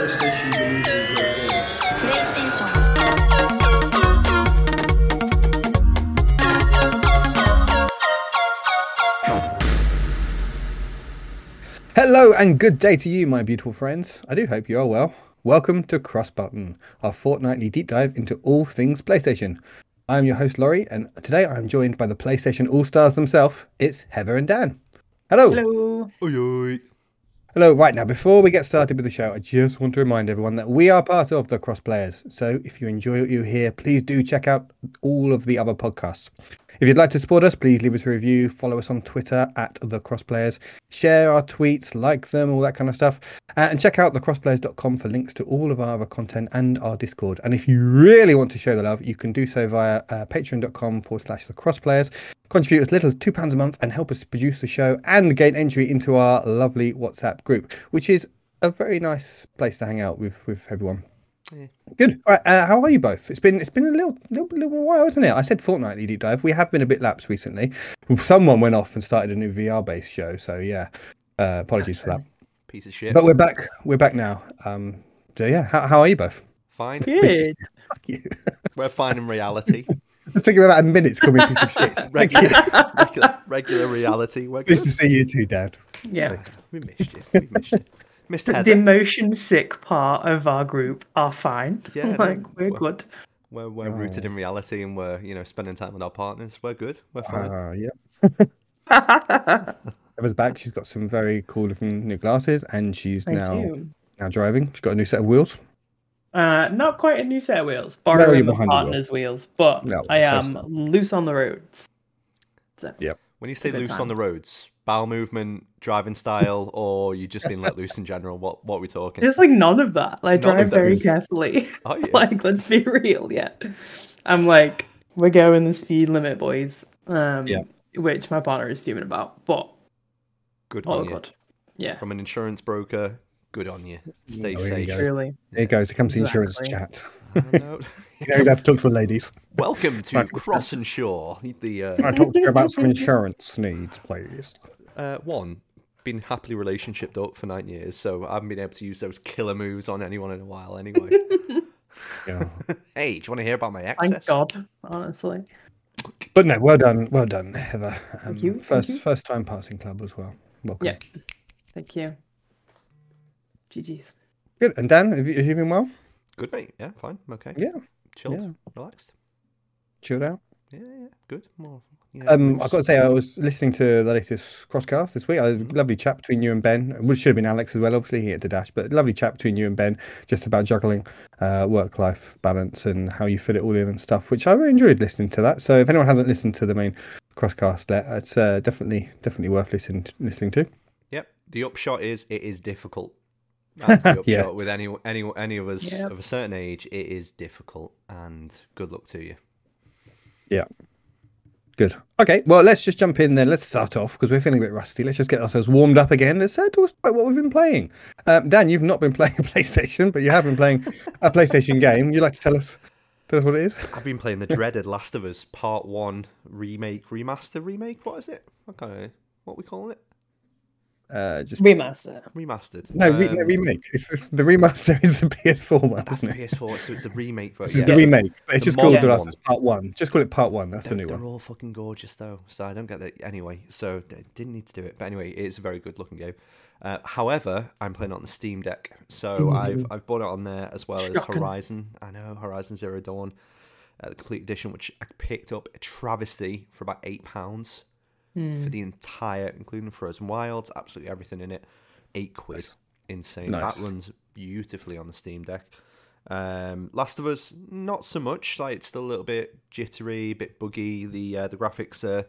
PlayStation releases great games. PlayStation. Hello and good day to you, my beautiful friends. I do hope you are well. Welcome to Cross Button, our fortnightly deep dive into all things PlayStation. I am your host, Laurie, and today I am joined by the PlayStation All Stars themselves. It's Heather and Dan. Hello. Hello. Oi, oi. Hello. Right now, before we get started with the show, I just want to remind everyone that we are part of the Cross Players. So if you enjoy what you hear, please do check out all of the other podcasts. If you'd like to support us, please leave us a review, follow us on Twitter at the Crossplayers, share our tweets, like them, all that kind of stuff, uh, and check out thecrossplayers.com for links to all of our other content and our Discord. And if you really want to show the love, you can do so via uh, patreon.com forward slash the crossplayers. Contribute as little as £2 a month and help us produce the show and gain entry into our lovely WhatsApp group, which is a very nice place to hang out with, with everyone. Yeah. Good. Right, uh, how are you both? It's been it's been a little, little little while, isn't it? I said fortnightly deep dive. We have been a bit lapsed recently. Someone went off and started a new VR based show, so yeah. Uh, apologies for that. Piece of shit. But we're back. We're back now. Um, so yeah, how, how are you both? fine. Good. Fuck you. We're fine in reality. it took you about a minute to call me a piece of shit. Regular, regular, regular reality. We're Nice good. to see you too, Dad. Yeah. We missed you. We missed you. Missed The Heather. motion sick part of our group are fine. Yeah, no, like we're well- good. We're, we're rooted in reality and we're, you know, spending time with our partners. We're good. We're fine. Uh, yeah. Emma's back. She's got some very cool looking new glasses, and she's I now do. now driving. She's got a new set of wheels. Uh, not quite a new set of wheels. Borrowing my behind the wheel. partner's wheels, but No, I am loose on the roads. So, Yep. when you say loose time. on the roads, bowel movement, driving style, or you just been let loose in general? What what are we talking? There's like none of that. Like None drive very carefully. Oh, yeah. like, let's be real. Yeah. I'm like, we're going the speed limit, boys. Um, Yeah. Which my partner is fuming about, but Good you. good. Yeah. From an insurance broker, good on you. Stay Yeah, there you safe. go. Truly. There you go. So comes the insurance chat. I know. You know, you have to talk to the ladies. Welcome to Cross and Shore. The uh, Can I talk to you about some insurance needs, please? Uh, one, been happily relationshiped up for nine years, so I haven't been able to use those killer moves on anyone in a while anyway. Yeah. hey, do you want to hear about my Thank access? God, honestly. But no, well done, well done, Heather. Um, you, thank First, you. first time passing club as well. Welcome. Yeah. Thank you. GG's. Good. And Dan, have you, have you been well? Good, mate. Yeah, fine. I'm okay. Yeah. Chilled. yeah. Relaxed. Chilled out. Yeah, yeah. Good. More. Yeah, Um, nice. I've got to say, I was listening to the latest Crosscast this week. I had a lovely chat between you and Ben, which should have been Alex as well. Obviously, he had the dash, but lovely chat between you and Ben, just about juggling uh, work-life balance and how you fit it all in and stuff. Which I really enjoyed listening to that. So, if anyone hasn't listened to the main Crosscast, there, it's uh, definitely definitely worth listening listening to. Yep. The upshot is it is difficult. That's the upshot Yeah. with any any any of us Yep. of a certain age. It is difficult, and good luck to you. Yeah. Good. Okay. Well, let's just jump in then. Let's start off because we're feeling a bit rusty. Let's just get ourselves warmed up again. Let's uh, talk about what we've been playing. Um, Dan, you've not been playing a PlayStation, but you have been playing a PlayStation game. You'd like to tell us tell us what it is? I've been playing the dreaded Last of Us Part One remake, remaster, remake. What is it? What kind what we calling it? Uh, just Remaster. Remastered. no, re- Um, no remake. It's, it's- the remaster is the PS4 one, That's isn't the it? PS4, so it's a remake. But This is the remake. But it's the just called modern The Last one. of Part One. Just call it Part One. That's the They're, new they're one. all fucking gorgeous though, so I don't get that anyway. So d- didn't need to do it, but anyway, it's a very good looking game. Uh, however, I'm playing it on the Steam Deck, so I've I've bought it on there as well as Horizon. I know Horizon Zero Dawn, uh, the complete edition, which I picked up a travesty for about eight pounds Hmm. for the entire, including Frozen Wilds, absolutely everything in it. Eight quid, insane. Nice. That runs beautifully on the Steam Deck. Um, Last of Us, not so much. Like it's still a little bit jittery, a bit buggy. The uh, the graphics are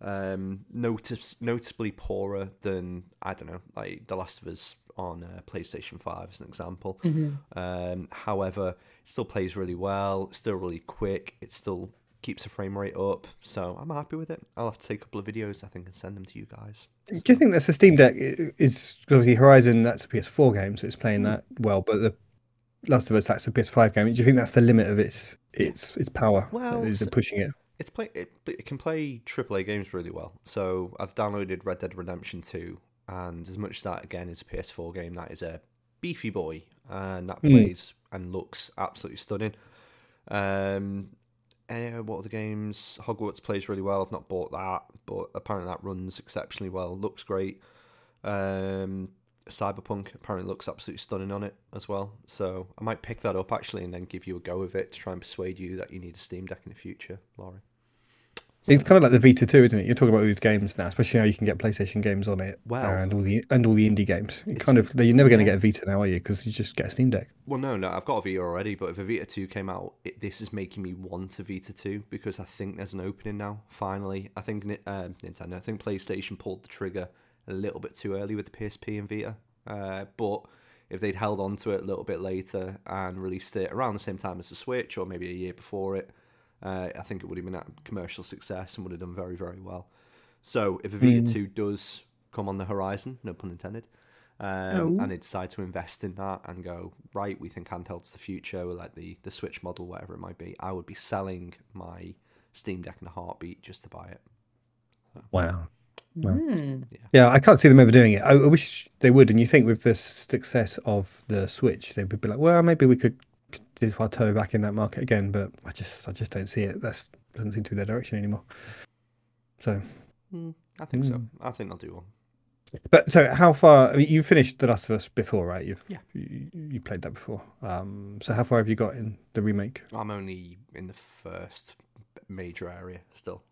um, notice noticeably poorer than I don't know, like The Last of Us on uh, PlayStation Five, as an example. Um, however, it still plays really well. It's still really quick. It's still keeps the frame rate up. So I'm happy with it. I'll have to take a couple of videos, I think, and send them to you guys. Do you think that's the Steam Deck? Is obviously Horizon. That's a PS4 game, so it's playing that well. But the Last of Us, that's a PS5 game. Do you think that's the limit of its its its power? Well, is it pushing it? It's play it, it can play AAA games really well. So I've downloaded Red Dead Redemption 2, and as much as that again is a PS4 game, that is a beefy boy, and that Hmm. plays and looks absolutely stunning. Um, eh, what are the games? Hogwarts plays really well. I've not bought that, but apparently that runs exceptionally well. Looks great. Um, Cyberpunk apparently looks absolutely stunning on it as well. So I might pick that up actually, and then give you a go of it to try and persuade you that you need a Steam Deck in the future, Laurie. It's kind of like the Vita too, isn't it? You're talking about all these games now, especially now you can get PlayStation games on it, Well- and all the and all the indie games. You It's- kind of you're never going to get a Vita now, are you? Because you just get a Steam Deck. Well, no, no, I've got a Vita already, but if a Vita 2 came out, it, this is making me want a Vita 2 because I think there's an opening now, finally. I think uh, Nintendo, I think PlayStation pulled the trigger a little bit too early with the PSP and Vita. Uh, but if they'd held on to it a little bit later and released it around the same time as the Switch or maybe a year before it, uh, I think it would have been a commercial success and would have done very, very well. So if a Vita 2 does come on the horizon, no pun intended, um, Oh. and they decide to invest in that and go right, we think handheld's the future, or like the the Switch model, whatever it might be. I would be selling my Steam Deck in a heartbeat just to buy it. Wow. Wow. Hmm. Yeah, I can't see them ever doing it. I, I wish they would. And you think with the success of the Switch, they would be like, well, maybe we could dip our toe back in that market again. But I just, I just don't see it. That doesn't seem to be their direction anymore. So, Hmm, I think so. Mm. I think they'll do one. but so how far? I mean, you finished The Last of Us before, right? You've, Yeah. You, you played that before. Um, so how far have you got in the remake? I'm only in the first major area still.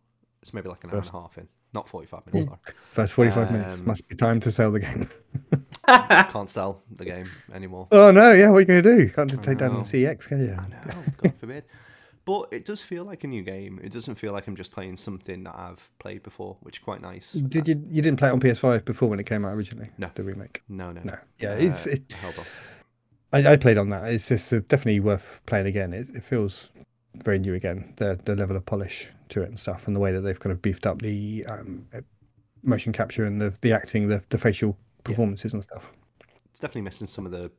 It's maybe like an hour and a half in, not 45 minutes. sorry. First forty-five minutes Um, must be time to sell the game. Can't sell the game anymore. oh no! Yeah, what are you going to do? Can't just take down the CeX, can you? I know, God forbid. But it does feel like a new game. It doesn't feel like I'm just playing something that I've played before, which is quite nice. Did you? You didn't play it on PS5 before when it came out originally? No. the remake. No, no, No. Yeah, Uh, it's it. I, I played on that. It's just uh, definitely worth playing again. It, it feels very new again. The the level of polish to it and stuff, and the way that they've kind of beefed up the um, uh, motion capture and the the acting, the the facial performances and stuff. It's definitely missing some of the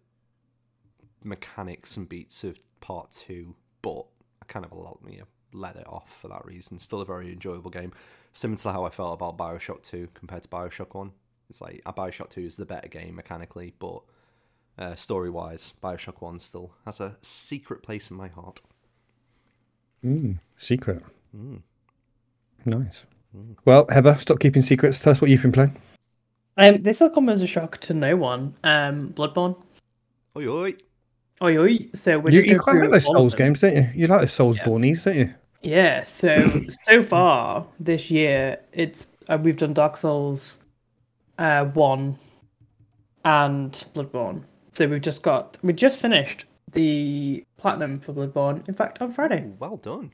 mechanics and beats of part two, but I kind of allowed me to let it off for that reason. Still a very enjoyable game. Similar to how I felt about Bioshock 2 compared to Bioshock 1. It's like uh, Bioshock 2 is the better game mechanically, but uh, story wise, Bioshock 1 still has a secret place in my heart. Mm, secret. Mm. Nice. Well, Heather, stop keeping secrets. Tell us what you've been playing. Um, this will come as a shock to no one. Um, Bloodborne. Oi, oi. Oi, oi. So we're You, just you going quite like those Souls games, don't you? You like the Souls Yeah. Bornies, don't you? Yeah. So so far this year, it's uh, we've done Dark Souls, uh, one, and Bloodborne. So we've just got we just finished the platinum for Bloodborne. In fact, on Friday. Ooh, well done.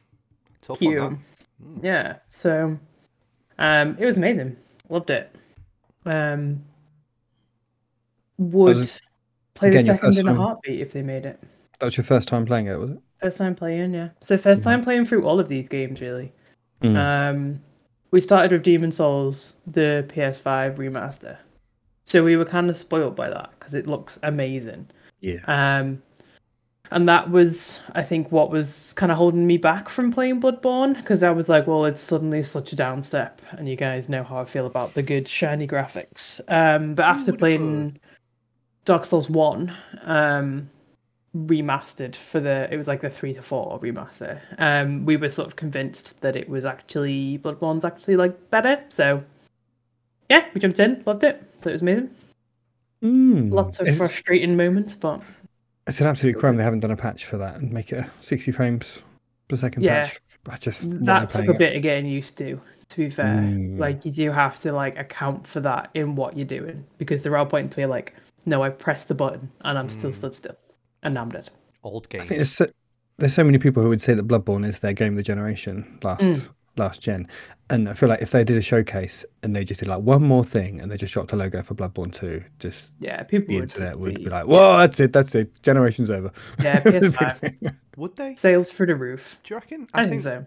Tough Cute. on that. Yeah. So, um, it was amazing. Loved it. Um, would was- play again, the second first in a heartbeat if they made it. That was your first time playing it, was it? First time playing, yeah. So first time playing through all of these games, really. Mm. Um, we started with Demon's Souls, the PS5 remaster. So we were kind of spoiled by that because it looks amazing. yeah. Um, and that was, I think, what was kind of holding me back from playing Bloodborne because I was like, well, it's suddenly such a downstep, and you guys know how I feel about the good shiny graphics. Um, but after would've playing Dark Souls One, um, remastered for the, it was like the three to four remaster. Um, we were sort of convinced that it was actually Bloodborne's actually like better. So yeah, we jumped in, loved it. Thought it was amazing. Mm. Lots of It's- frustrating moments, but It's an absolute crime they haven't done a patch for that and make it a 60 frames per second Yeah. patch. I just that took a it. bit of getting used to to be fair Mm. like you do have to like account for that in what you're doing because there are points where you're like no i pressed the button and i'm still stood still and i'm dead Old I think there's so, there's so many people who would say that Bloodborne is their game of the generation last Mm. Last gen, and I feel like if they did a showcase and they just did like one more thing and they just dropped a logo for Bloodborne 2, just yeah people the would internet would be be like, "Whoa, that's it, that's it, generation's over." yeah ps5 Would they? sales through the roof Do you reckon? i, think, so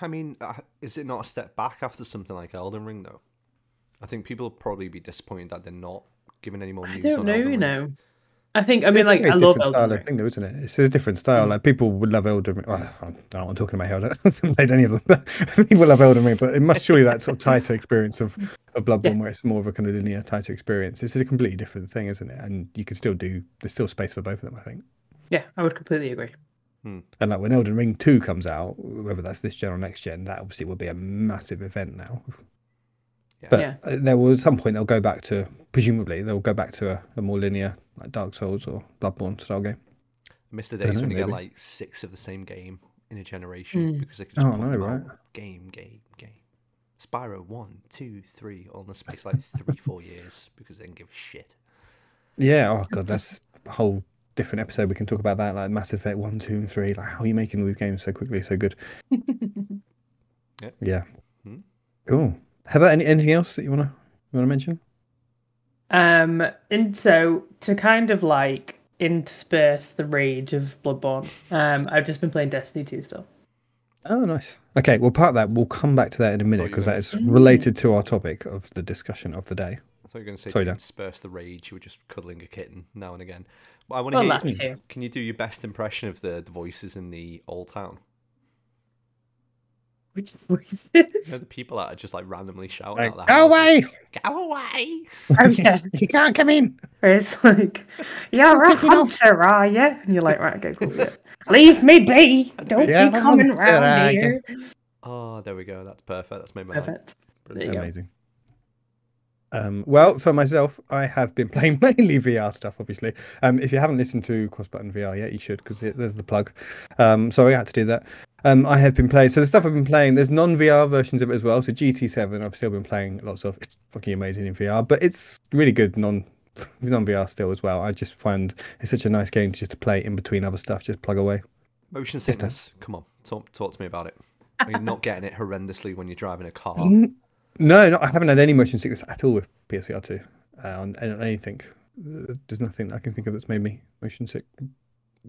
I mean, uh, is it not a step back after something like Elden Ring, though? I think people will probably be disappointed that they're not giving any more news i news don't on know Elden you know I think I mean It's like a I love different Elden style Ring. of thing, though, isn't it? It's a different style. Mm. Like people would love Elden Ring. Well, I don't know what I'm talking about here. I haven't played any of them. But people love Elden Ring, but it must surely that sort of tighter experience of of Bloodborne, Yeah. where it's more of a kind of linear, tighter experience. This is a completely different thing, isn't it? And you can still do. There's still space for both of them, I think. Yeah, I would completely agree. And like when Elden Ring Two comes out, whether that's this gen or next gen, that obviously will be a massive event now. Yeah. But Yeah. there will at some point they'll go back to presumably they'll go back to a, a more linear like Dark Souls or Bloodborne style game. I miss the Dunno, days when you get like six of the same game in a generation Mm. because they could just Oh, put no, them right. out. Game, game, game. Spyro one, two, three, all in the space like three, four years because they didn't give a shit. Yeah. Oh god, that's a whole different episode. We can talk about that, like Mass Effect one, two, and three. Like how are you making these games so quickly, so good? Yeah. Yeah. Hmm. Cool. Have any anything else that you wanna you wanna mention? Um, and so to kind of like intersperse the rage of Bloodborne, um, I've just been playing Destiny 2 still. Oh, nice. Okay, well, part of that we'll come back to that in a minute because that is related to our topic of the discussion of the day. I thought you were going to say Sorry, to Dan. disperse the rage. You were just cuddling a kitten now and again. But I want to that hear. Can you do your best impression of the, the voices in the old town? Which voices? You know, the people that are just like randomly shouting Like, out the go houses. away! Go away! Oh, yeah. you can't come in. It's like, you're a Kicking off. hunter, are you? And you're like, right, okay, cool. Yeah. Leave me be. Don't Yeah, be I'm coming hunter, round you? here. Oh, there we go. That's perfect. That's made my life. Perfect. Brilliant. Go. Amazing. Um, well, for myself, I have been playing mainly VR stuff. Obviously, um, if you haven't listened to Cross Button VR yet, you should because there's the plug. Um, sorry, I had to do that. Um, I have been playing. So the stuff I've been playing, there's non-VR versions of it as well. So GT7, I've still been playing lots of. It's fucking amazing in VR, but it's really good non non VR still as well. I just find it's such a nice game to just to play in between other stuff. Just plug away. Motion sickness. Come on, talk talk to me about it. Are you not getting it horrendously when you're driving a car? No, no, I haven't had any motion sickness at all with PSVR two uh, on, on anything. Uh, There's nothing I can think of that's made me motion sick.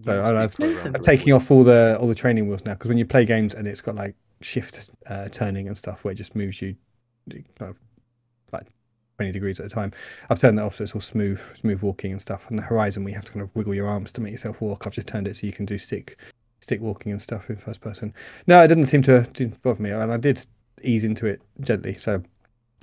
So must I've- programmed I'm taking off all the all the training wheels now because when you play games and it's got like shift uh, turning and stuff where it just moves you kind of like 20 degrees at a time. I've turned that off so it's all smooth, smooth walking and stuff. And the horizon, where you have to kind of wiggle your arms to make yourself walk. I've just turned it so you can do stick stick walking and stuff in first person. No, it didn't seem to didn't bother me, and I did ease into it gently. So,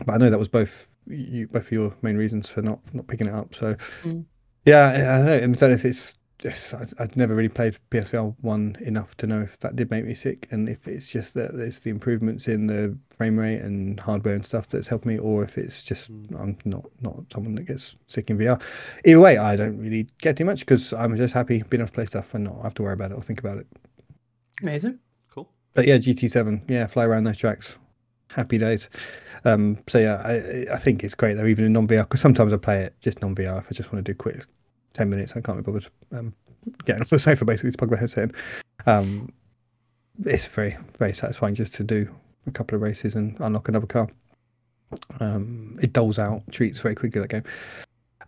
but I know that was both you both of your main reasons for not not picking it up. So, Mm. yeah, I I don't know. I don't know if it's just I, I'd never really played PSVR one enough to know if that did make me sick, and if it's just that it's the improvements in the frame rate and hardware and stuff that's helped me, or if it's just Mm. I'm not not someone that gets sick in VR. Either way, I don't really get too much because I'm just happy being able to play stuff and not have to worry about it or think about it. Amazing. Cool. But yeah, GT7, yeah, fly around those tracks. Happy days. Um, so yeah, I I think it's great though, even in non VR, because sometimes I play it just non VR if I just want to do quick ten minutes. I can't be bothered um, getting off the sofa basically to plug the headset in. Um, it's very very satisfying just to do a couple of races and unlock another car. Um, it doles out treats very quickly that game.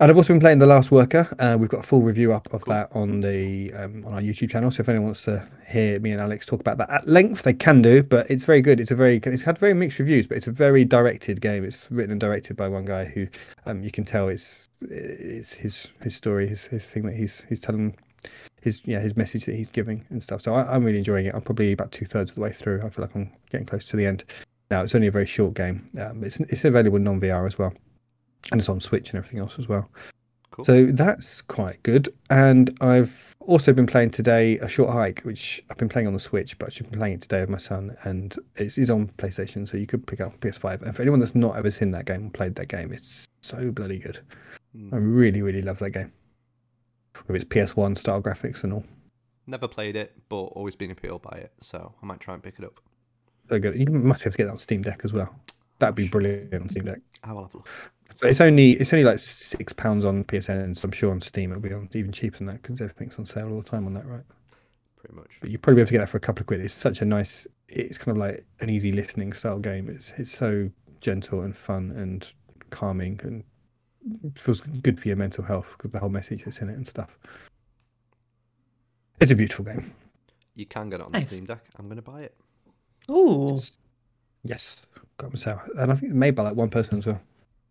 And I've also been playing The Last Worker. Uh, we've got a full review up of that on the um, on our YouTube channel. So if anyone wants to hear me and Alex talk about that at length, they can do. But it's very good. It's a very it's had very mixed reviews, but it's a very directed game. It's written and directed by one guy who um, you can tell it's it's his his story, his his thing that he's he's telling his yeah his message that he's giving and stuff. So I, I'm really enjoying it. I'm probably about two thirds of the way through. I feel like I'm getting close to the end. Now it's only a very short game. Um, it's it's available non VR as well, and it's on Switch and everything else as well. Cool. So that's quite good. And I've also been playing today a short hike, which I've been playing on the Switch, but I've been playing it today with my son, and it's, it's on PlayStation, so you could pick up PS5. And for anyone that's not ever seen that game or played that game, it's so bloody good. Mm. I really, really love that game. With its PS1 style graphics and all. Never played it, but always been appealed by it, so I might try and pick it up. So good. You might have to get that on Steam Deck as well. That'd be brilliant on Steam Deck. I will have a look. But it's only it's only like six pounds on PSN, so I'm sure on Steam it'll be on even cheaper than that because everything's on sale all the time on that, right? Pretty much. But you'd probably be able to get that for a couple of quid. It's such a nice. It's kind of like an easy listening style game. It's it's so gentle and fun and calming and feels good for your mental health because the whole message that's in it and stuff. It's a beautiful game. You can get it on Nice. the Steam Deck. I'm going to buy it. Ooh. Yes, got myself, and I think it's made by like one person as well.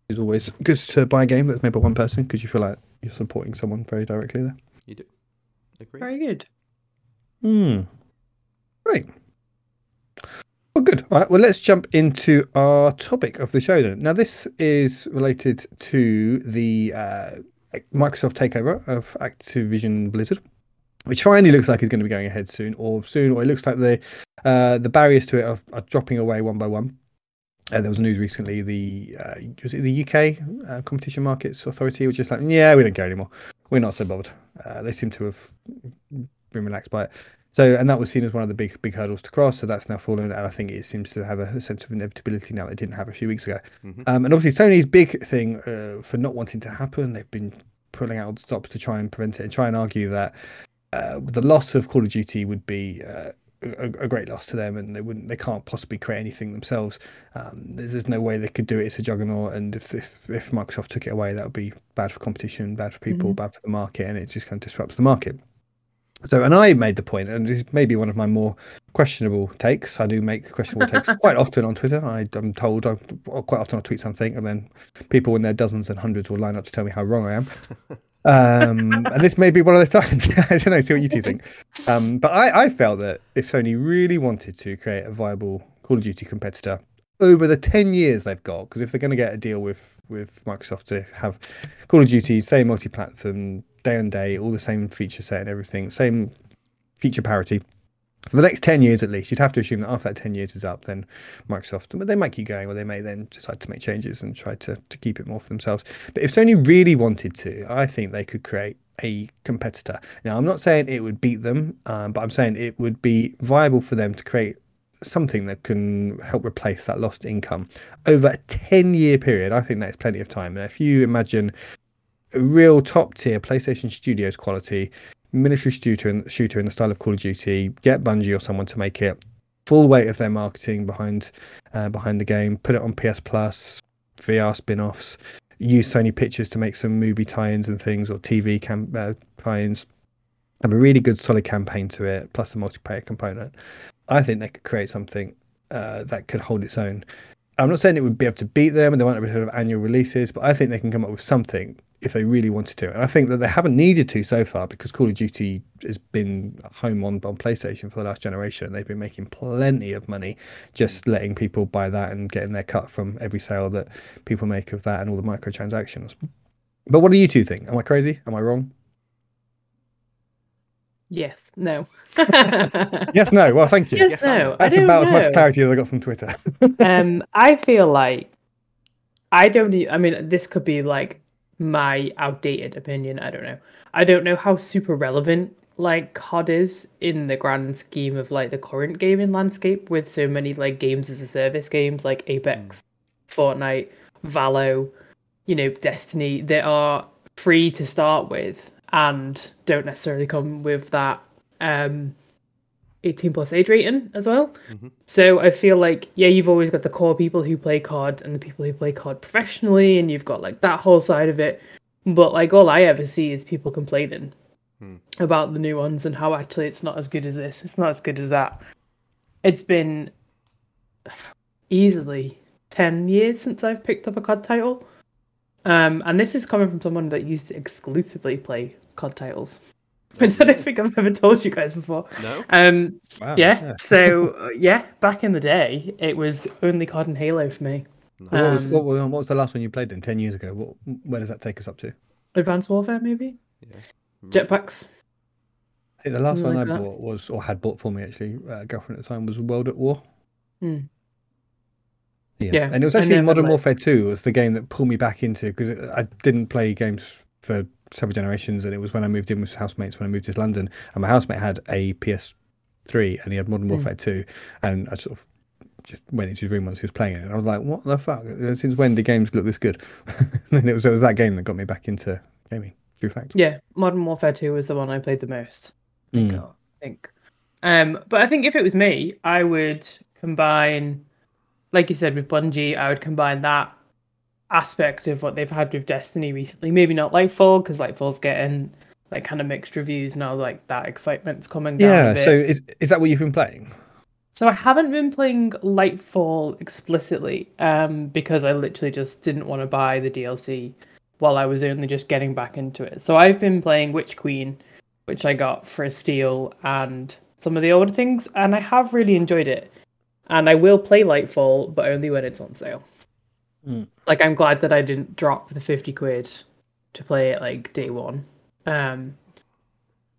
It's always good to buy a game that's made by one person because you feel like you're supporting someone very directly there. You do. Agree. Very good. Hmm. Great. Well, good. All right. Well, let's jump into our topic of the show then. Now, this is related to the uh, Microsoft takeover of Activision Blizzard, which finally looks like is going to be going ahead soon, or soon, or it looks like the uh, the barriers to it are, are dropping away one by one. Uh, there was news recently. The uh, was it the UK uh, Competition Markets Authority was just like, yeah, we don't care anymore. We're not so bothered. Uh, they seem to have been relaxed by it. So, and that was seen as one of the big, big hurdles to cross. So that's now fallen, and I think it seems to have a, sense of inevitability now that it didn't have a few weeks ago. Mhm. Um, and obviously, Sony's big thing uh, for not wanting to happen, they've been pulling out stops to try and prevent it and try and argue that uh, the loss of Call of Duty would be uh, a, a great loss to them, and they wouldn't, they can't possibly create anything themselves. Um, there's, there's no way they could do it. It's a juggernaut, and if, if if Microsoft took it away, that would be bad for competition, bad for people, Mhm. bad for the market, and it just kind of disrupts the market. So, and I made the point, and this may be one of my more questionable takes. I do make questionable takes quite often on Twitter. I, I'm told I, quite often I'll tweet something, and then people in their dozens and hundreds will line up to tell me how wrong I am. Um, and this may be one of those times. I don't know. See what you two think. Um, but I, I felt that if Sony really wanted to create a viable Call of Duty competitor over the ten years they've got, because if they're going to get a deal with with Microsoft to have Call of Duty, same multi-platform, day and day, all the same feature set and everything, same feature parity. For the next 10 years at least, you'd have to assume that after that 10 years is up, then Microsoft, but they might keep going, or they may then decide to make changes and try to, to keep it more for themselves. But if Sony really wanted to, I think they could create a competitor. Now, I'm not saying it would beat them, um, but I'm saying it would be viable for them to create something that can help replace that lost income over a 10 year period. I think that's plenty of time. And if you imagine a real top tier PlayStation Studios quality military shooter in, shooter in the style of Call of Duty, get Bungie or someone to make it full weight of their marketing behind uh, behind the game, put it on PS Plus, VR spin-offs, use Sony Pictures to make some movie tie-ins and things or TV cam- uh, tie-ins. Have a really good solid campaign to it, plus the multiplayer component. I think they could create something uh, that could hold its own. I'm not saying it would be able to beat them and they won't have any sort of annual releases, but I think they can come up with something if they really wanted to. And I think that they haven't needed to so far because Call of Duty has been home on, on PlayStation for the last generation. And they've been making plenty of money just letting people buy that and getting their cut from every sale that people make of that and all the microtransactions. But what do you two think? Am I crazy? Am I wrong? Yes. No. Yes, no. Well, thank you. Yes, Yes, no. That's don't about as much clarity as I got from Twitter. um, I feel like I don't. I mean, this could be like my outdated opinion. I don't know. I don't know how super relevant like COD is in the grand scheme of like the current gaming landscape with so many like games as a service games like Apex, Fortnite, Valo, you know, Destiny that are free to start with and don't necessarily come with that um 18 plus age rating as well. So I feel like yeah, you've always got the core people who play COD and the people who play COD professionally, and you've got like that whole side of it. But like all I ever see is people complaining about the new ones and how actually it's not as good as this, it's not as good as that. It's been easily ten years since I've picked up a COD title, um, and this is coming from someone that used to exclusively play COD titles. Which I don't think I've ever told you guys before. No. Um, Wow, yeah. So uh, yeah, back in the day, it was only COD and Halo for me. What was, Um, what, was, what was the last one you played then? 10 years ago? What, where does that take us up to? Advanced Warfare, maybe. Yeah. Jetpacks. I think the last Something one like I that. bought was, or had bought for me actually, uh, girlfriend at the time was World at War. Hmm. Yeah. Yeah, and it was actually Modern like- Warfare 2 was the game that pulled me back into because I didn't play games for several generations, and it was when I moved in with housemates when I moved to London, and my housemate had a PS3 and he had Modern Hmm. Warfare 2, and I sort of just went into his room once he was playing it, and I was like, "What the fuck? Since when do games look this good?" and it was, it was that game that got me back into gaming. True fact. Yeah, Modern Warfare 2 was the one I played the most. Mm. I think. Um, but I think if it was me, I would combine, like you said, with Bungie, I would combine that aspect of what they've had with Destiny recently. Maybe not Lightfall, because Lightfall's getting like kind of mixed reviews now. Like that excitement's coming down. Yeah. a bit. So is is that what you've been playing? So I haven't been playing Lightfall explicitly, um, because I literally just didn't want to buy the DLC while I was only just getting back into it. So I've been playing Witch Queen, which I got for a steal, and some of the older things, and I have really enjoyed it. And I will play Lightfall, but only when it's on sale. Mm. Like I'm glad that I didn't drop the fifty quid to play it like day one. Um,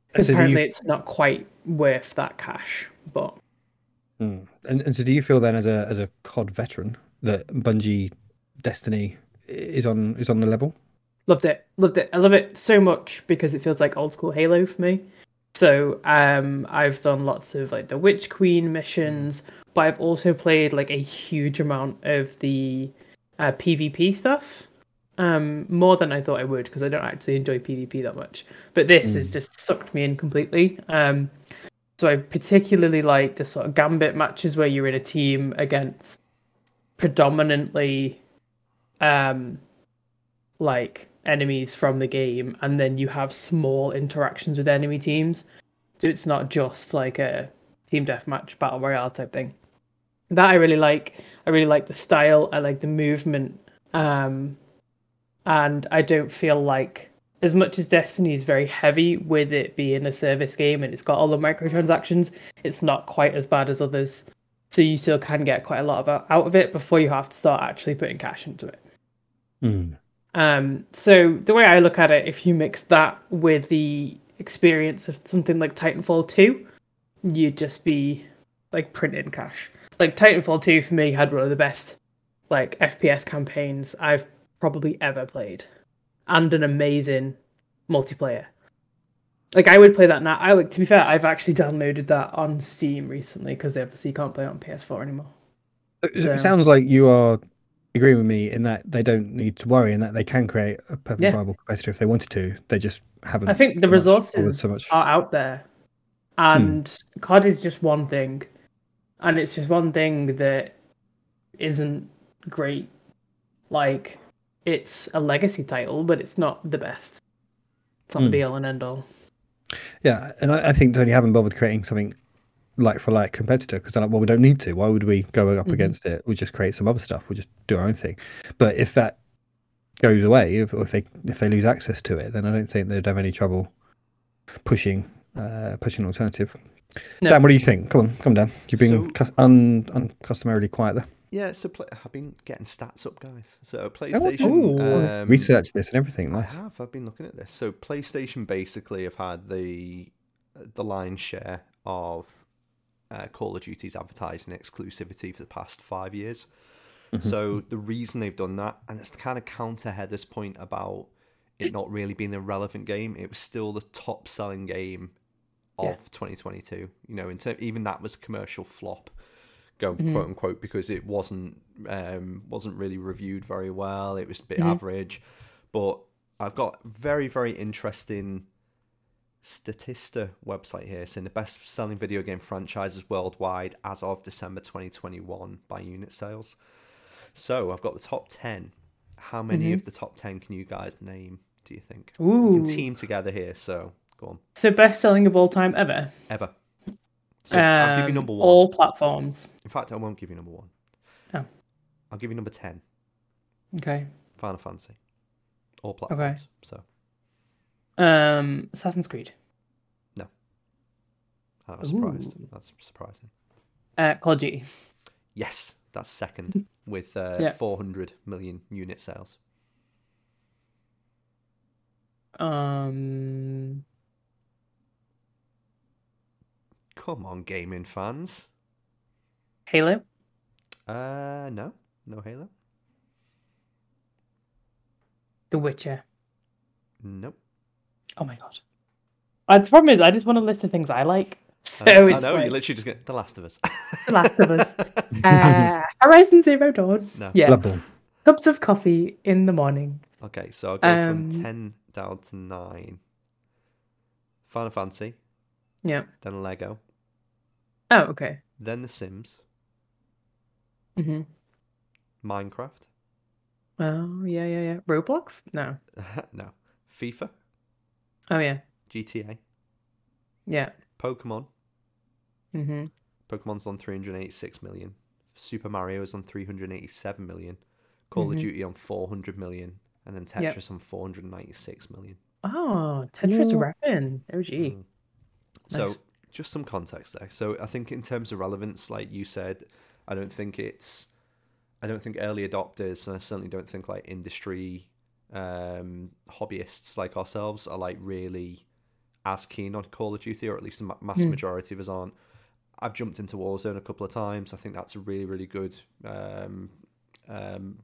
because So do you- apparently it's not quite worth that cash. But Mm. And, and so, do you feel then, as a as a COD veteran, that Bungie Destiny is on is on the level? loved it, loved it. I love it so much because it feels like old school Halo for me. So um, I've done lots of like the Witch Queen missions, but I've also played like a huge amount of the uh, PvP stuff. Um, more than I thought I would because I don't actually enjoy PvP that much. But this has just sucked me in completely. Um, so I particularly like the sort of gambit matches where you're in a team against predominantly um like enemies from the game and then you have small interactions with enemy teams so it's not just like a team deathmatch battle royale type thing that i really like. I really like the style. I like the movement. Um and i don't feel like as much as destiny is very heavy with it being a service game and it's got all the microtransactions it's not quite as bad as others. So you still can get quite a lot of out of it before you have to start actually putting cash into it. Mm. um, so the way I look at it, if you mix that with the experience of something like Titanfall 2, you'd just be like printing cash. Like Titanfall 2 for me had one of the best like FPS campaigns I've probably ever played. And an amazing multiplayer. Like I would play that now. I like to be fair, I've actually downloaded that on Steam recently because they obviously can't play it on PS4 anymore. It So- it sounds like you are agreeing with me in that they don't need to worry and that they can create a perfect Yeah. viable competitor if they wanted to. They just haven't. I think the resources so much. are out there, hmm. and COD is just one thing, and it's just one thing that isn't great. Like, it's a legacy title, but it's not the best. It's not the be all and end all. Yeah, and I, I think Sony haven't bothered creating something like for like competitor because they're like, well, we don't need to. Why would we go up Mhm. against it? We'll just create some other stuff. We'll just do our own thing. But if that goes away, if, or if they if they lose access to it, then I don't think they'd have any trouble pushing uh, pushing an alternative. No. Dan, what do you think? Come on, come down. You've been So- cus- un, uncustomarily quiet there. Yeah, so play, I've been getting stats up, guys. So Oh, PlayStation, oh, um, research this and everything. I have. I've been looking at this. So PlayStation basically have had the the lion's share of uh, Call of Duty's advertising exclusivity for the past five years. So the reason they've done that, and it's to kind of counter Heather's point about it not really being a relevant game, it was still the top selling game of Yeah. 2022. You know, in ter- even that was a commercial flop, go mm-hmm. quote unquote, because it wasn't um, wasn't really reviewed very well. It was a bit mm-hmm. average, but I've got very very interesting Statista website here saying the best selling video game franchises worldwide as of December 2021 by unit sales. So I've got the top 10. How many mm-hmm. of the top 10 can you guys name, do you think? We can team together here, so go on. So, best selling of all time ever. Ever. So I'll give you Um, number one. All platforms. In fact, I won't give you number one. Oh. I'll give you number 10. Okay. Final Fantasy. All platforms. Okay. So Um, Assassin's Creed. No. I was surprised. Ooh. That's surprising. Uh, Call of Duty. Yes, that's second with uh, Yeah. 400 million unit sales. Um, Come on, gaming fans. Halo. Uh, no, no Halo. The Witcher. Nope. Oh my god. Uh, the problem is, I just want to list the things I like. So I know, I it's know like you literally just get The Last of Us. The Last of Us, uh, Horizon Zero Dawn. no. Yeah, Bloodborne. cups of coffee in the morning. Okay, so I'll go Um, from 10 down to 9. Final Fantasy, Yeah. then Lego, Oh, okay. then The Sims, Mm hmm Minecraft, Oh, yeah, yeah, yeah. Roblox? No. no, FIFA, Oh, yeah. GTA, Yeah. Pokemon. hmm Pokemon's on 386 million. Super Mario is on 387 million. Call of Mhm. Duty on 400 million. and then Yep. Tetris on 496 million. Oh, Tetris What? repping. OG. Mm. So Nice. Just some context there. So I think in terms of relevance, like you said, I don't think it's I don't think early adopters, and I certainly don't think like industry um, hobbyists like ourselves are like really as keen on Call of Duty, or at least the mass Hmm. majority of us aren't. I've jumped into Warzone a couple of times. I think that's a really, really good um, um,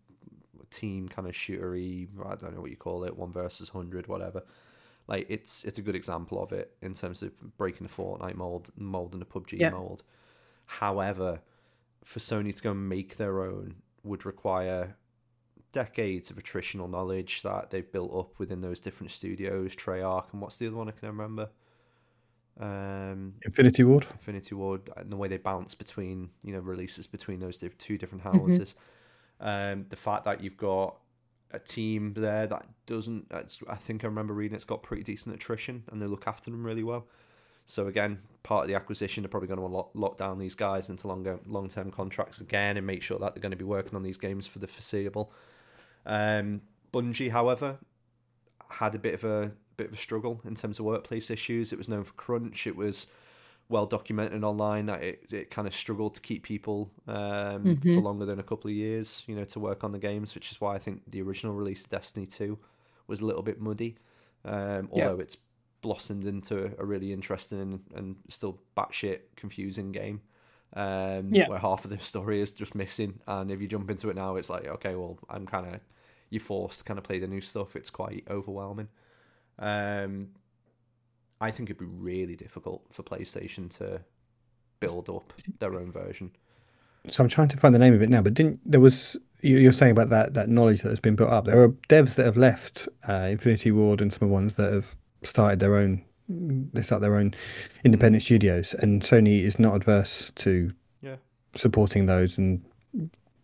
team kind of shootery. I don't know what you call it, one versus hundred, whatever. Like it's it's a good example of it in terms of breaking the Fortnite mold, mold and the PUBG Yeah. mold. However, for Sony to go and make their own would require decades of attritional knowledge that they've built up within those different studios, Treyarch, and what's the other one I can remember? Um, Infinity Ward. Infinity Ward and the way they bounce between you know releases between those two different Mm-hmm. houses. Um, the fact that you've got a team there that doesn't, I think I remember reading it's got pretty decent attrition and they look after them really well. So again, part of the acquisition, they're probably going to lock, lock down these guys into longer long term contracts again and make sure that they're going to be working on these games for the foreseeable. Um, Bungie, however, had a bit of a bit of a struggle in terms of workplace issues. It was known for crunch. It was well documented online that it, it kind of struggled to keep people um, for Mhm. longer than a couple of years, you know, to work on the games, which is why I think the original release of Destiny 2 was a little bit muddy. Um, Yeah. although it's blossomed into a really interesting and, and still batshit confusing game. Um, Yeah. where half of the story is just missing, and if you jump into it now, it's like okay, well, I'm kind of you're forced to kind of play the new stuff. It's quite overwhelming. Um, I think it'd be really difficult for PlayStation to build up their own version. So I'm trying to find the name of it now, but didn't there was you- you're saying about that that knowledge that has been built up? There are devs that have left uh, Infinity Ward and some of the ones that have started their own. They start their own independent studios, and Sony is not adverse to Yeah. supporting those and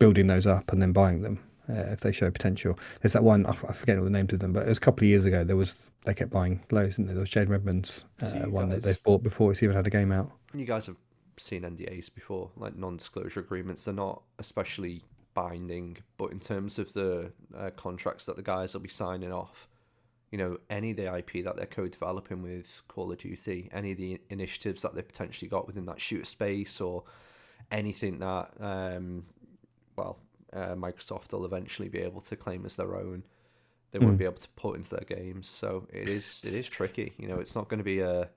building those up and then buying them if they show potential. There's that one I forget all the names of them, but it was a couple of years ago. There was they kept buying loads, and there? there was Jade Raymond's So uh, one that they've bought before it's even had a game out. You guys have seen NDAs before, like non-disclosure agreements. They're not especially binding, but in terms of the uh, contracts that the guys will be signing off, you know, any of the IP that they're co-developing with Call of Duty, any of the initiatives that they potentially got within that shooter space, or anything that, um, well, uh, Microsoft will eventually be able to claim as their own. They won't Mm. be able to put into their games, so it is it is tricky. You know, it's not going to be a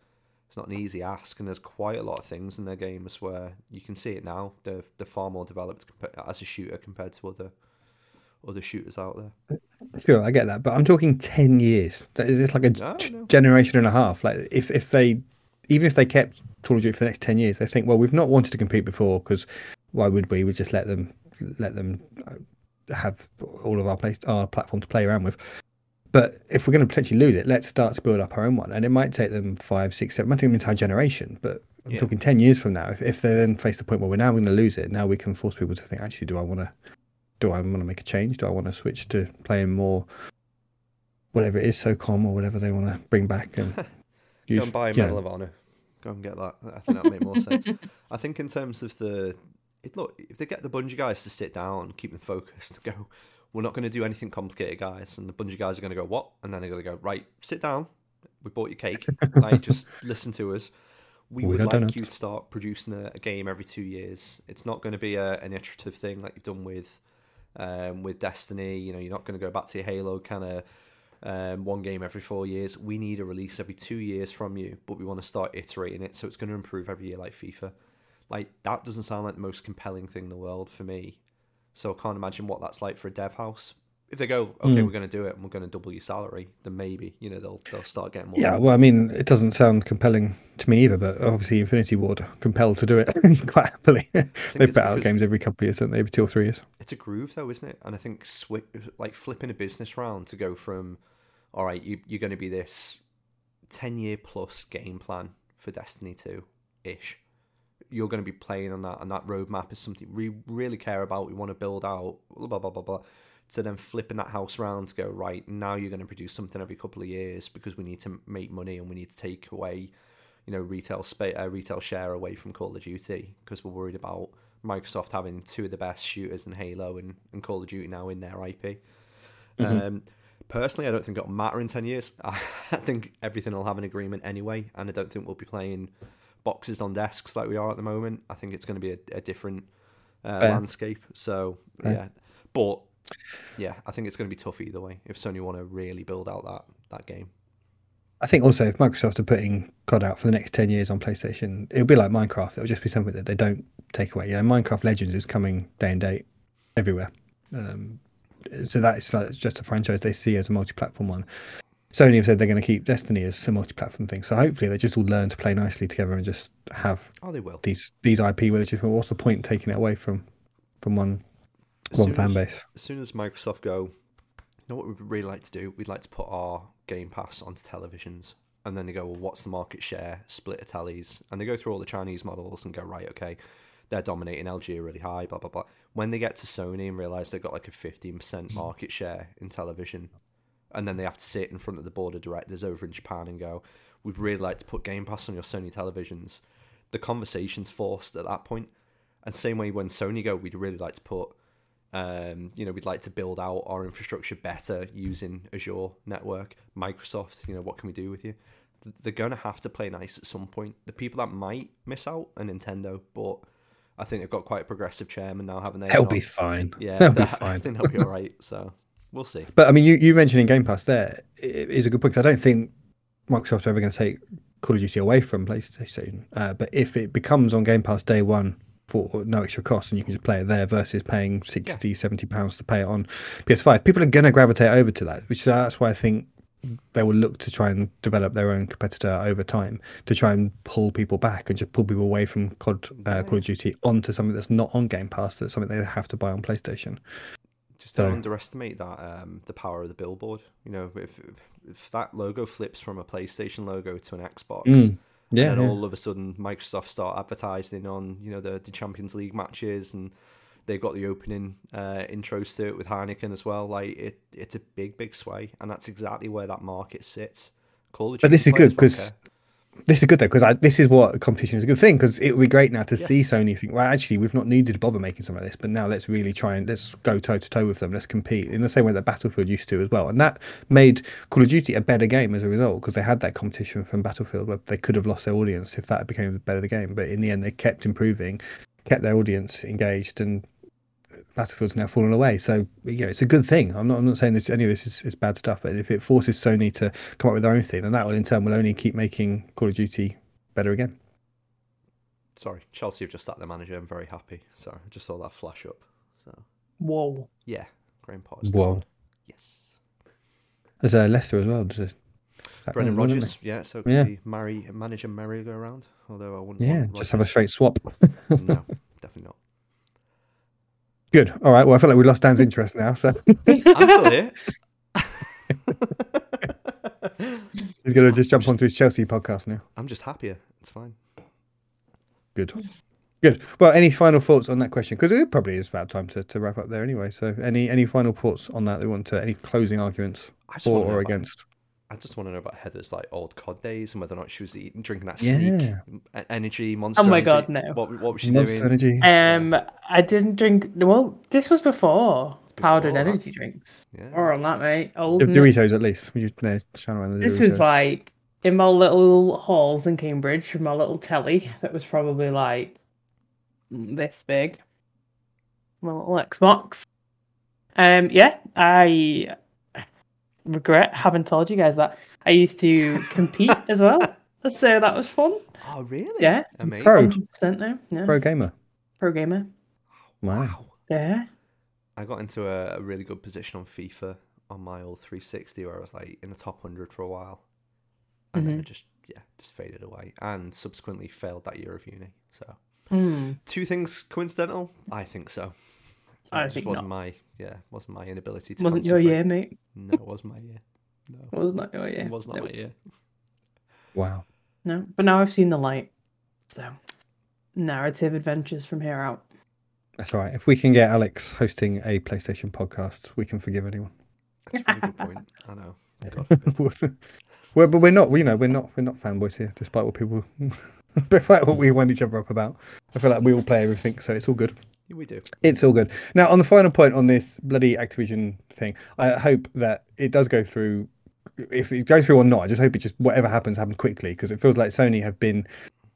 it's not an easy ask, and there's quite a lot of things in their games where you can see it now. They're they're far more developed compa- as a shooter compared to other other shooters out there. Sure, I get that, but I'm talking ten years. That is it's like a No, no. generation and a half. Like if if they, even if they kept Call of Duty for the next ten years, they think, well, we've not wanted to compete before because why would we? We just let them let them uh, have all of our place our platform to play around with. But if we're going to potentially lose it, let's start to build up our own one, and it might take them five, six, seven, it might take them an entire generation. But I'm Yeah. talking ten years from now. If, if they then face the point where we're now going to lose it, now we can force people to think, actually, do I want to do I want to make a change? Do I want to switch to playing more, whatever it is, SOCOM or whatever they want to bring back and Go and buy a you know, Medal of Honor. Go and get that. I think that would make more sense. I think in terms of the it, look, if they get the Bungie guys to sit down, keep them focused, and go, we're not going to do anything complicated, guys, and the Bungie guys are going to go, what? And then they're going to go, right, sit down. We bought your cake. like, just listen to us. We We would like donuts. you to start producing a, a game every two years. It's not going to be a, an iterative thing like you've done with um, with Destiny. You know, you're not going to go back to your Halo kind of um, one game every four years. We need a release every two years from you, but we want to start iterating it so it's going to improve every year, like FIFA. Like that doesn't sound like the most compelling thing in the world for me. So I can't imagine what that's like for a dev house. If they go, okay, Mm. we're going to do it and we're going to double your salary, then maybe you know they'll they'll start getting more. Yeah, well, I mean, it doesn't sound compelling to me either, but obviously Infinity Ward compelled to do it quite happily. they put out games every couple of years, don't they? Every two or three years. it's a groove though, isn't it? And I think swi- like flipping a business round to go from, all right, you, you're going to be this ten year plus game plan for Destiny two ish. You're going to be playing on that, and that roadmap is something we really care about. We want to build out, blah blah blah blah blah. So then flipping that house round to go right now, you're going to produce something every couple of years because we need to make money and we need to take away, you know, retail space, uh, retail share away from Call of Duty because we're worried about Microsoft having two of the best shooters in Halo and, and Call of Duty now in their IP. Mhm. Um, Personally, I don't think it'll matter in 10 years. I think everything will have an agreement anyway, and I don't think we'll be playing boxes on desks like we are at the moment. I think it's going to be a, a different uh, landscape. So, Fair. yeah. But, yeah, I think it's going to be tough either way if Sony want to really build out that, that game. I think also if Microsoft are putting COD out for the next ten years on PlayStation, it'll be like Minecraft. It'll just be something that they don't take away. You know, Minecraft Legends is coming day and date everywhere. Um, so that's just a franchise they see as a multi-platform one. Sony have said they're going to keep Destiny as a multi-platform thing. So hopefully they just all learn to play nicely together and just have Oh, they will. these these IP where they just what's the point in taking it away from from one As one fan as- base. as soon as Microsoft go, you know what we'd really like to do? We'd like to put our Game Pass onto televisions. And then they go, well, what's the market share? Split of tallies. And they go through all the Chinese models and go, right, okay, they're dominating LG really high, blah, blah, blah. When they get to Sony and realize they've got like a 15% market share in television, and then they have to sit in front of the board of directors over in Japan and go, we'd really like to put Game Pass on your Sony televisions. The conversation's forced at that point. And same way when Sony go, we'd really like to put um, you know, we'd like to build out our infrastructure better using Azure network. Microsoft, you know, what can we do with you? They're going to have to play nice at some point. The people that might miss out are Nintendo, but I think they've got quite a progressive chairman now, haven't they? They'll be fine. Yeah, they'll be that- I think they'll be all right. So we'll see. But I mean, you, you mentioning Game Pass there is a good point 'cause I don't think Microsoft's ever going to take Call of Duty away from PlayStation. Uh, but if it becomes on Game Pass day one for no extra cost and you can just play it there versus paying 60, 70 pounds to pay it on PS5, people are going to gravitate over to that, which that's why I think they will look to try and develop their own competitor over time to try and pull people back and just pull people away from COD, uh, Call of Duty onto something that's not on Game Pass, that's something they have to buy on PlayStation. Just don't So- underestimate that um, the power of the billboard. You know, if if that logo flips from a PlayStation logo to an Xbox, Mm. Yeah, and then yeah. all of a sudden Microsoft start advertising on you know the, the Champions League matches and they've got the opening uh, intros to it with Heineken as well. Like it, it's a big big sway, and that's exactly where that market sits. Call But this is good won't 'cause care. This is good though because this is what competition is a good thing because it would be great now to see Yes. Sony think well actually we've not needed to bother making something like this but now let's really try and let's go toe to toe with them. Let's compete in the same way that Battlefield used to as well. And that made Call of Duty a better game as a result because they had that competition from Battlefield where they could have lost their audience if that became the better the game. But in the end they kept improving kept their audience engaged and Battlefield's now fallen away so you know it's a good thing I'm not I'm not saying this any of this is, is bad stuff but if it forces Sony to come up with their own thing, and that will in turn will only keep making Call of Duty better again. Sorry, Chelsea have just sacked their manager. I'm very happy. Sorry, I just saw that flash up. So Whoa. yeah, Graham Potter's Whoa. gone. Yes. There's uh, Leicester as well. Just, Brendan wasn't Rodgers, yeah, so could Yeah. be marry manager merry-go-round. Although I wouldn't. Yeah, want just have a straight swap. no, definitely not. Good. All right. Well, I feel like we lost Dan's interest now, so I'm still here. he's going to just jump onto his Chelsea podcast now. I'm just happier. It's fine. Good. Good. Well, any final thoughts on that question? Because it probably is about time to, to wrap up there anyway. So, any any final thoughts on that? They want to any closing arguments for or against? I just want to know about Heather's like old COD days and whether or not she was eating, drinking that Yeah. sleek e- energy monster. Oh my energy. God, no. What what was she Monster doing? Energy. Um, I didn't drink. Well, this was before powdered that. energy drinks. Yeah. Or on that, mate. Old. Doritos, at least. We just shout around the This Doritos. was like in my little halls in Cambridge from my little telly that was probably like this big. My little Xbox. Um, yeah, I regret having told you guys that. I used to compete as well, so that was fun. Oh really? Yeah, Amazing. Pro. hundred percent now. Yeah, pro gamer. pro gamer. Wow. Wow. Yeah, I got into a, a really good position on FIFA on my old 360 where I was like in the top 100 for a while. And then Mhm. it just, yeah, just faded away. And subsequently failed that year of uni. So, Hmm. two things coincidental? I think so. I it think wasn't not. my, yeah, wasn't my inability to wasn't your year, mate. No, it wasn't my year. No, Was not your year. it was not No. my year. Wow. No, but now I've seen the light. So, narrative adventures from here out. That's all right. If we can get Alex hosting a PlayStation podcast, we can forgive anyone. That's a really good point. I know. God forbid. Awesome. well, but we're not. You know, we're not. We're not fanboys here, despite what people, despite what we wind each other up about. I feel like we all play everything, so it's all good. We do. It's all good. Now, on the final point on this bloody Activision thing, I hope that it does go through. If it goes through or not, I just hope it just whatever happens happens quickly because it feels like Sony have been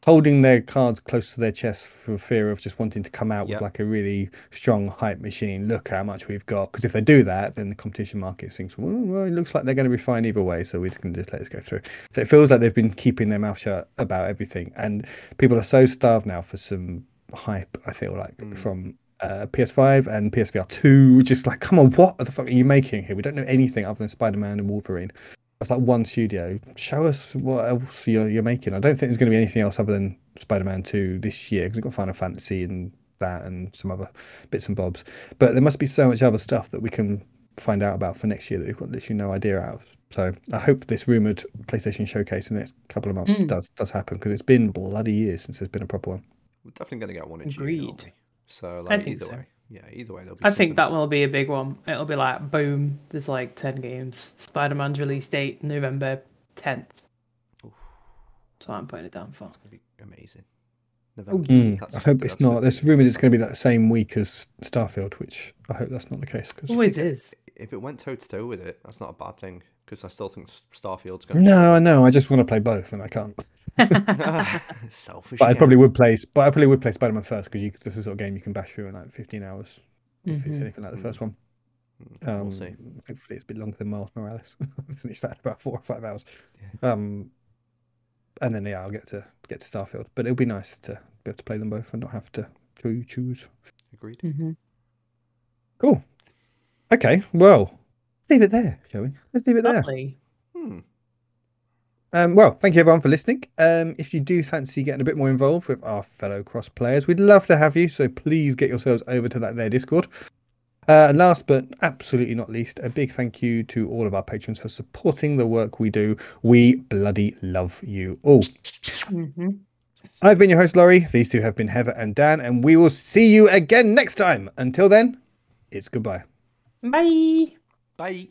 holding their cards close to their chest for fear of just wanting to come out Yep. with like a really strong hype machine. Look how much we've got. Because if they do that, then the competition market thinks, well, well, it looks like they're going to be fine either way, so we can just let this go through. So it feels like they've been keeping their mouth shut about everything, and people are so starved now for some hype. I feel like from uh, PS5 and PSVR 2. Just like, come on, what the fuck are you making here? We don't know anything other than Spider Man and Wolverine. That's like one studio. Show us what else you're, you're making. I don't think there's going to be anything else other than Spider Man 2 this year because we've got Final Fantasy and that and some other bits and bobs. But there must be so much other stuff that we can find out about for next year that we've got literally no idea out of. So I hope this rumored PlayStation showcase in the next couple of months Mm. does does happen because it's been bloody years since there's been a proper one. We're definitely going to get one in June. Agreed. aren't we? So I like think either so. way, yeah, either way there'll be. I think that will be a big one. It'll be like boom. There's like ten games. Spider Man's release date November tenth. So I'm putting it down for. It's going to be amazing. November Mm, 10th, that's- I hope it's not. good. There's rumored it's going to be that same week as Starfield, which I hope that's not the case. Cause... Always is. If it went toe to toe with it, that's not a bad thing because I still think Starfield's going. To No, I know. I just want to play both, and I can't. Selfish. But I probably would play. But I probably would play Spider-Man first because this is the sort of game you can bash through in like 15 hours if it's Mhm. anything like the first one. Mm, Um, we'll see. Hopefully, it's a bit longer than Miles Morales. I finished that in about four or five hours. Um, and then yeah, I'll get to get to Starfield. But it'll be nice to be able to play them both and not have to choo- choose. Agreed. Mhm. Cool. Okay. Well, leave it there, shall we? Let's leave it there. Hmm. Um, well, thank you everyone for listening. Um, if you do fancy getting a bit more involved with our fellow cross players, we'd love to have you. So please get yourselves over to that there Discord. Uh, and last but absolutely not least, a big thank you to all of our patrons for supporting the work we do. We bloody love you all. Mhm. I've been your host, Laurie. These two have been Heather and Dan, and we will see you again next time. Until then, it's goodbye. Bye. Bye.